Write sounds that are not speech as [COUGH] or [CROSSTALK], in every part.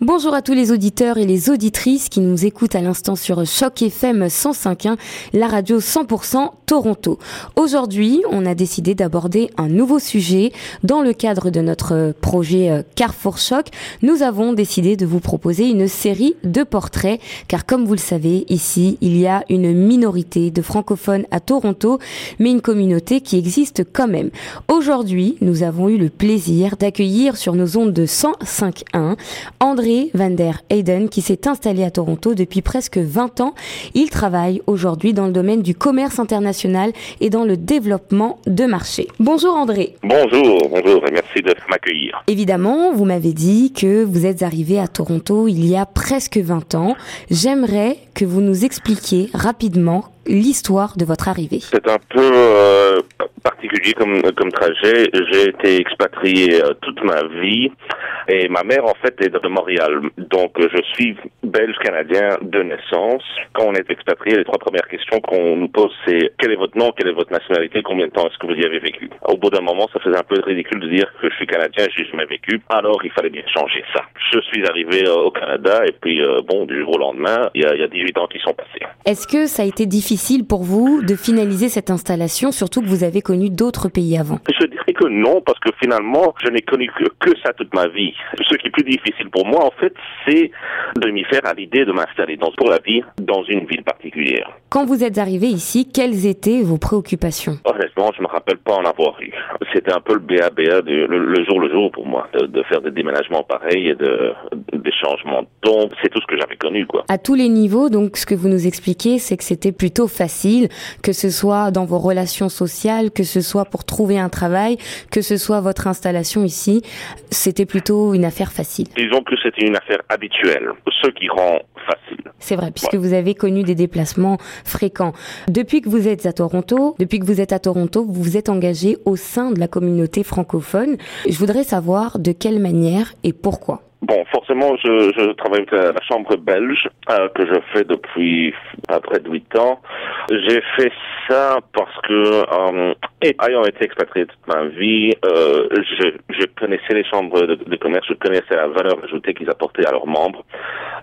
Bonjour à tous les auditeurs et les auditrices qui nous écoutent à l'instant sur Choc FM 105.1, la radio 100% Toronto. Aujourd'hui, on a décidé d'aborder un nouveau sujet. Dans le cadre de notre projet euh, Carrefour Choc, nous avons décidé de vous proposer une série de portraits, car comme vous le savez, ici, il y a une minorité de francophones à Toronto, mais une communauté qui existe quand même. Aujourd'hui, nous avons eu le plaisir d'accueillir sur nos ondes de 105.1 André Van der Eyden qui s'est installé à Toronto depuis presque 20 ans. Il travaille aujourd'hui dans le domaine du commerce international et dans le développement de marché. Bonjour André. Bonjour, bonjour et merci de m'accueillir. Évidemment, vous m'avez dit que vous êtes arrivé à Toronto il y a presque 20 ans. J'aimerais que vous nous expliquiez rapidement l'histoire de votre arrivée. C'est un peu euh, comme, comme trajet. J'ai été expatrié euh, toute ma vie et ma mère en fait est de Montréal. Donc je suis belge-canadien de naissance. Quand on est expatrié, les trois premières questions qu'on nous pose c'est quel est votre nom, quelle est votre nationalité, combien de temps est-ce que vous y avez vécu. Au bout d'un moment, ça faisait un peu ridicule de dire que je suis canadien, j'ai jamais vécu. Alors il fallait bien changer ça. Je suis arrivé euh, au Canada et puis bon du jour au lendemain, il y a, y a 18 ans qui sont passés. Est-ce que ça a été difficile pour vous de finaliser cette installation, surtout que vous avez connu d'autres pays avant Je dirais que non, parce que finalement, je n'ai connu que, que ça toute ma vie. Ce qui est plus difficile pour moi, en fait, c'est de m'y faire à l'idée de m'installer dans, pour la vie dans une ville particulière. Quand vous êtes arrivé ici, quelles étaient vos préoccupations? Honnêtement, je me rappelle pas en avoir eu. C'était un peu le BABA le, le, jour le jour pour moi, de, de faire des déménagements pareils et de, des changements. Donc, c'est tout ce que j'avais connu, quoi. À tous les niveaux, donc, ce que vous nous expliquez, c'est que c'était plutôt facile, que ce soit dans vos relations sociales, que ce soit pour trouver un travail, que ce soit votre installation ici, c'était plutôt une affaire facile. Disons que c'était une affaire habituelle, ce qui rend facile. C'est vrai, puisque vous avez connu des déplacements fréquents. Depuis que vous êtes à Toronto, depuis que vous êtes à Toronto, vous vous êtes engagé au sein de la communauté francophone. Je voudrais savoir de quelle manière et pourquoi. Bon, forcément, je, je travaille avec la, Chambre belge, euh, que je fais depuis près de huit ans. J'ai fait ça parce que, euh, ayant été expatrié toute ma vie, euh, je, je, connaissais les chambres de, commerce, je connaissais la valeur ajoutée qu'ils apportaient à leurs membres.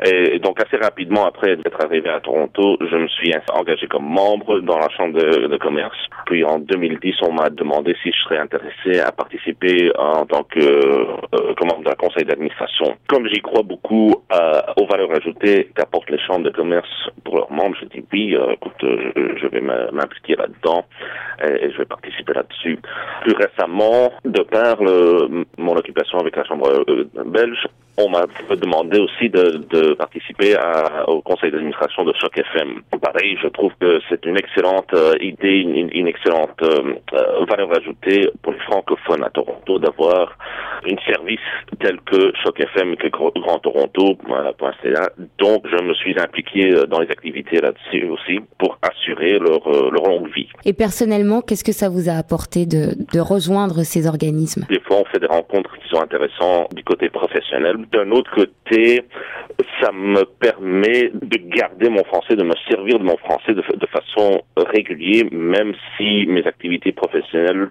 Et donc, assez rapidement après d'être arrivé à Toronto, je me suis engagé comme membre dans la chambre de, commerce. Puis, en 2010, on m'a demandé si je serais intéressé à participer en tant que euh, membre d'un conseil d'administration. Comme j'y crois beaucoup euh, aux valeurs ajoutées qu'apportent les chambres de commerce pour leurs membres, je dis oui, euh, écoute, je, je vais m'impliquer là-dedans et, et, je vais participer là-dessus. Plus récemment, de par le, mon occupation avec la chambre euh, belge, on m'a demandé aussi de, de participer à, au conseil d'administration de Choc FM. Pareil, je trouve que c'est une excellente euh, idée, une, une excellente euh, euh, valeur ajoutée pour les francophones à Toronto d'avoir une service tel que Choc FM que Grand Toronto. Donc, je me suis impliqué dans les activités là-dessus aussi pour assurer leur, leur longue vie. Et personnellement, qu'est-ce que ça vous a apporté de, de rejoindre ces organismes? Des fois, on fait des rencontres intéressantes du côté professionnel d'un autre côté, ça me permet de garder mon français, de me servir de mon français de, de façon régulière, même si mes activités professionnelles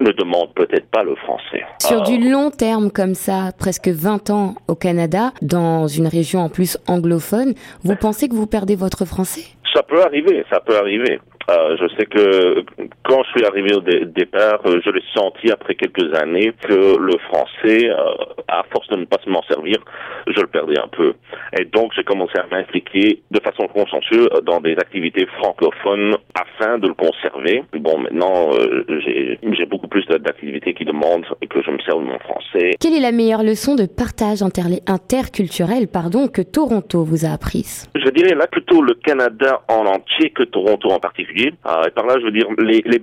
ne demandent peut-être pas le français. Sur du long terme comme ça, presque 20 ans au Canada, dans une région en plus anglophone, vous pensez que vous perdez votre français? Ça peut arriver, ça peut arriver. Euh, je sais que quand suis arrivé au départ, euh, je l'ai senti après quelques années que le français, euh, à force de ne pas se m'en servir, je le perdais un peu. Et donc j'ai commencé à m'impliquer de façon consciencieuse dans des activités francophones afin de le conserver. Bon, maintenant j'ai beaucoup plus d'activités qui demandent que je me serve de mon français. Quelle est la meilleure leçon de partage interculturel pardon, que Toronto vous a apprise? Je dirais là plutôt le Canada en entier que Toronto en particulier. Euh, et par là, je veux dire, les, les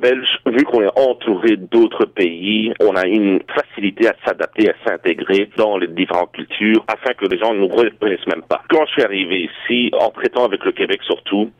Vu qu'on est entouré d'autres pays, on a une facilité à s'adapter, à s'intégrer dans les différentes cultures, afin que les gens ne nous reconnaissent même pas. Quand je suis arrivé ici, en traitant avec le Québec surtout,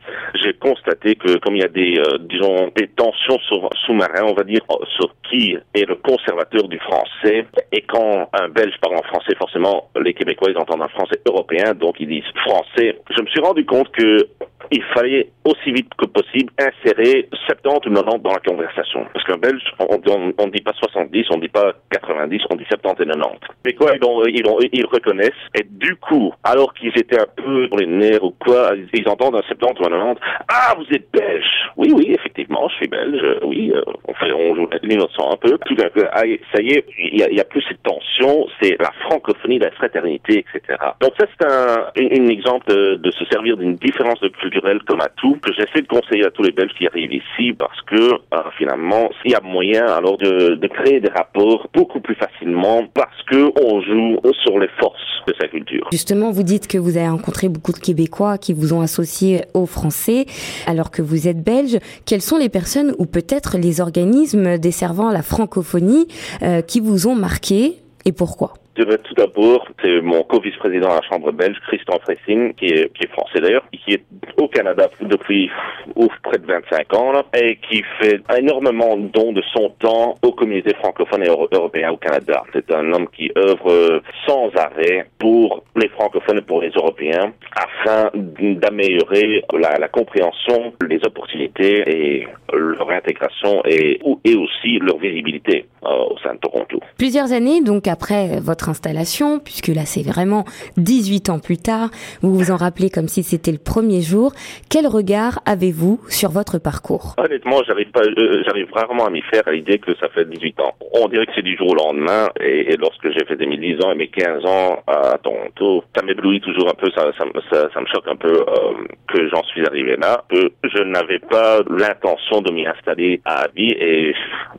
j'ai constaté que comme il y a des, euh, disons, des tensions sous-marins, on va dire, sur qui est le conservateur du français, et quand un Belge parle en français, forcément, les Québécois, ils entendent un français européen, donc ils disent français. Je me suis rendu compte que il fallait aussi vite que possible insérer 70 ou 90 dans la conversation. Parce qu'un Belge, on ne dit pas 70, on ne dit pas 90, on dit 70 et 90. Mais quoi, ils, ils, reconnaissent. Et du coup, alors qu'ils étaient un peu dans les nerfs ou quoi, ils entendent un 70 ou un 90. Ah, vous êtes belge. Oui, oui, effectivement, je suis belge. Oui, euh, on, fait, on joue l'innocent un peu. Tout d'un coup, ça y est, il y a, plus cette tension. C'est la francophonie, la fraternité, etc. Donc ça, c'est un, un, exemple de, de se servir d'une différence culturelle comme à tout que j'essaie de conseiller à tous les Belges qui arrivent ici parce que euh, finalement, il y a moyen alors de, de créer des rapports beaucoup plus facilement parce que on joue sur les forces de sa culture. Justement, vous dites que vous avez rencontré beaucoup de Québécois qui vous ont associé aux Français alors que vous êtes belge. Quelles sont les personnes ou peut-être les organismes desservant la francophonie euh, qui vous ont marqué et pourquoi? Tout d'abord, c'est mon co-vice-président à la Chambre belge, Christian Fressing, qui est, français d'ailleurs, qui est au Canada depuis ouf, près de 25 ans, là, et qui fait énormément de dons de son temps aux communautés francophones et européennes au Canada. C'est un homme qui œuvre sans arrêt pour les francophones et pour les Européens, afin d'améliorer la, compréhension, les opportunités et leur intégration et, et aussi leur visibilité euh, au sein de Toronto. Plusieurs années donc après votre installation, puisque là c'est vraiment 18 ans plus tard, vous vous en rappelez comme si c'était le premier jour. Quel regard avez-vous sur votre parcours? Honnêtement, euh, j'arrive rarement à m'y faire à l'idée que ça fait 18 ans. On dirait que c'est du jour au lendemain, et, lorsque j'ai fait mes 10 ans et mes 15 ans à Toronto, ça m'éblouit toujours un peu, ça, ça, me choque un peu euh, que j'en suis arrivé là, que je n'avais pas l'intention de m'y installer à vie, et,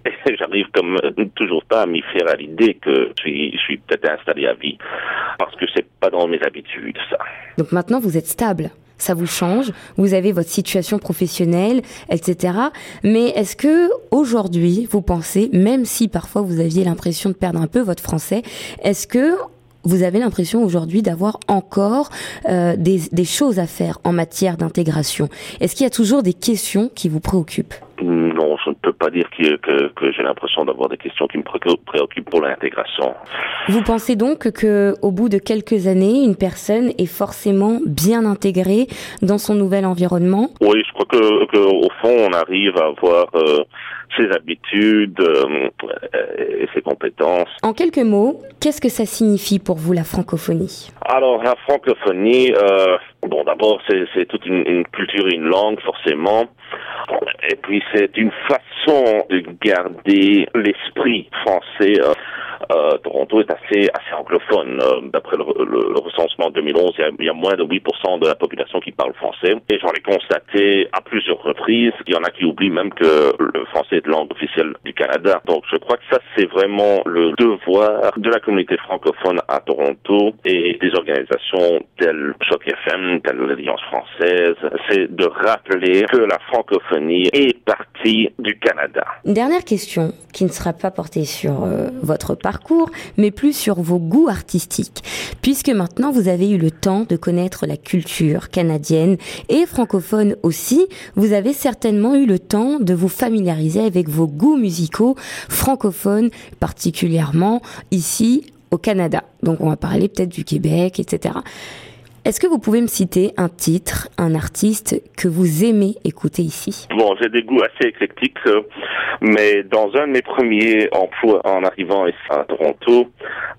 [LAUGHS] j'arrive comme toujours pas à m'y faire à l'idée que je suis peut-être installé à vie parce que c'est pas dans mes habitudes ça. Donc maintenant vous êtes stable. Ça vous change, vous avez votre situation professionnelle, etc. Mais est-ce que aujourd'hui, vous pensez, même si parfois vous aviez l'impression de perdre un peu votre français, est-ce que vous avez l'impression aujourd'hui d'avoir encore euh, des, des choses à faire en matière d'intégration? Est-ce qu'il y a toujours des questions qui vous préoccupent? Non, je ne peux pas dire que, que, que j'ai l'impression d'avoir des questions qui me préoccupent pour l'intégration. Vous pensez donc que, au bout de quelques années, une personne est forcément bien intégrée dans son nouvel environnement? Oui, je crois que, que au fond, on arrive à avoir euh, ses habitudes euh, et ses compétences. En quelques mots, qu'est-ce que ça signifie pour vous la francophonie? Alors, la francophonie, euh, bon, d'abord, c'est toute une, une culture une langue, forcément. Et puis c'est une façon de garder l'esprit français. Euh, euh, Toronto est assez assez anglophone. Euh, d'après le, recensement 2011, il y, a, moins de 8% de la population qui parle français. Et j'en ai constaté à plusieurs reprises. Il y en a qui oublient même que le français est langue officielle du Canada. Donc je crois que ça c'est vraiment le devoir de la communauté francophone à Toronto et des organisations telles Choc FM, telles l'Alliance française, c'est de rappeler que la francophonie est partie du Canada. Une dernière question qui ne sera pas portée sur euh, votre parcours, mais plus sur vos goûts artistiques, puisque maintenant vous avez eu le temps de connaître la culture canadienne et francophone aussi, vous avez certainement eu le temps de vous familiariser avec vos goûts musicaux francophones, particulièrement ici au Canada. Donc on va parler peut-être du Québec, etc. Est-ce que vous pouvez me citer un titre, un artiste que vous aimez écouter ici? Bon, j'ai des goûts assez éclectiques, euh, mais dans un de mes premiers emplois en arrivant ici à Toronto,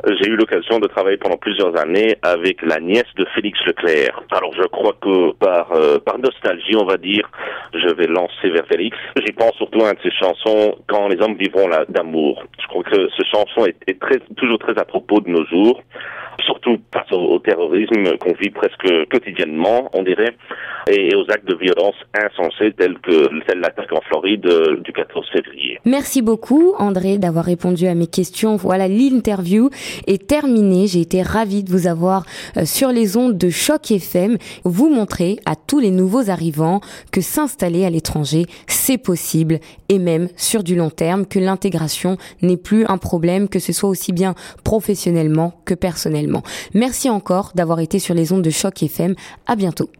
j'ai eu l'occasion de travailler pendant plusieurs années avec la nièce de Félix Leclerc. Alors je crois que par euh, par nostalgie, on va dire, je vais lancer vers Félix. J'y pense surtout à une de ses chansons Quand les hommes vivront d'amour. Je crois que ce chanson est, est très, toujours très à propos de nos jours surtout face au, terrorisme qu'on vit presque quotidiennement, on dirait, et aux actes de violence insensés tels que celle l'attaque en Floride euh, du 14 février. Merci beaucoup André d'avoir répondu à mes questions. Voilà, l'interview est terminée. J'ai été ravie de vous avoir euh, sur les ondes de Choc FM, vous montrer à tous les nouveaux arrivants que s'installer à l'étranger, c'est possible et même sur du long terme, que l'intégration n'est plus un problème, que ce soit aussi bien professionnellement que personnellement. Merci encore d'avoir été sur les ondes de Choc FM. À bientôt.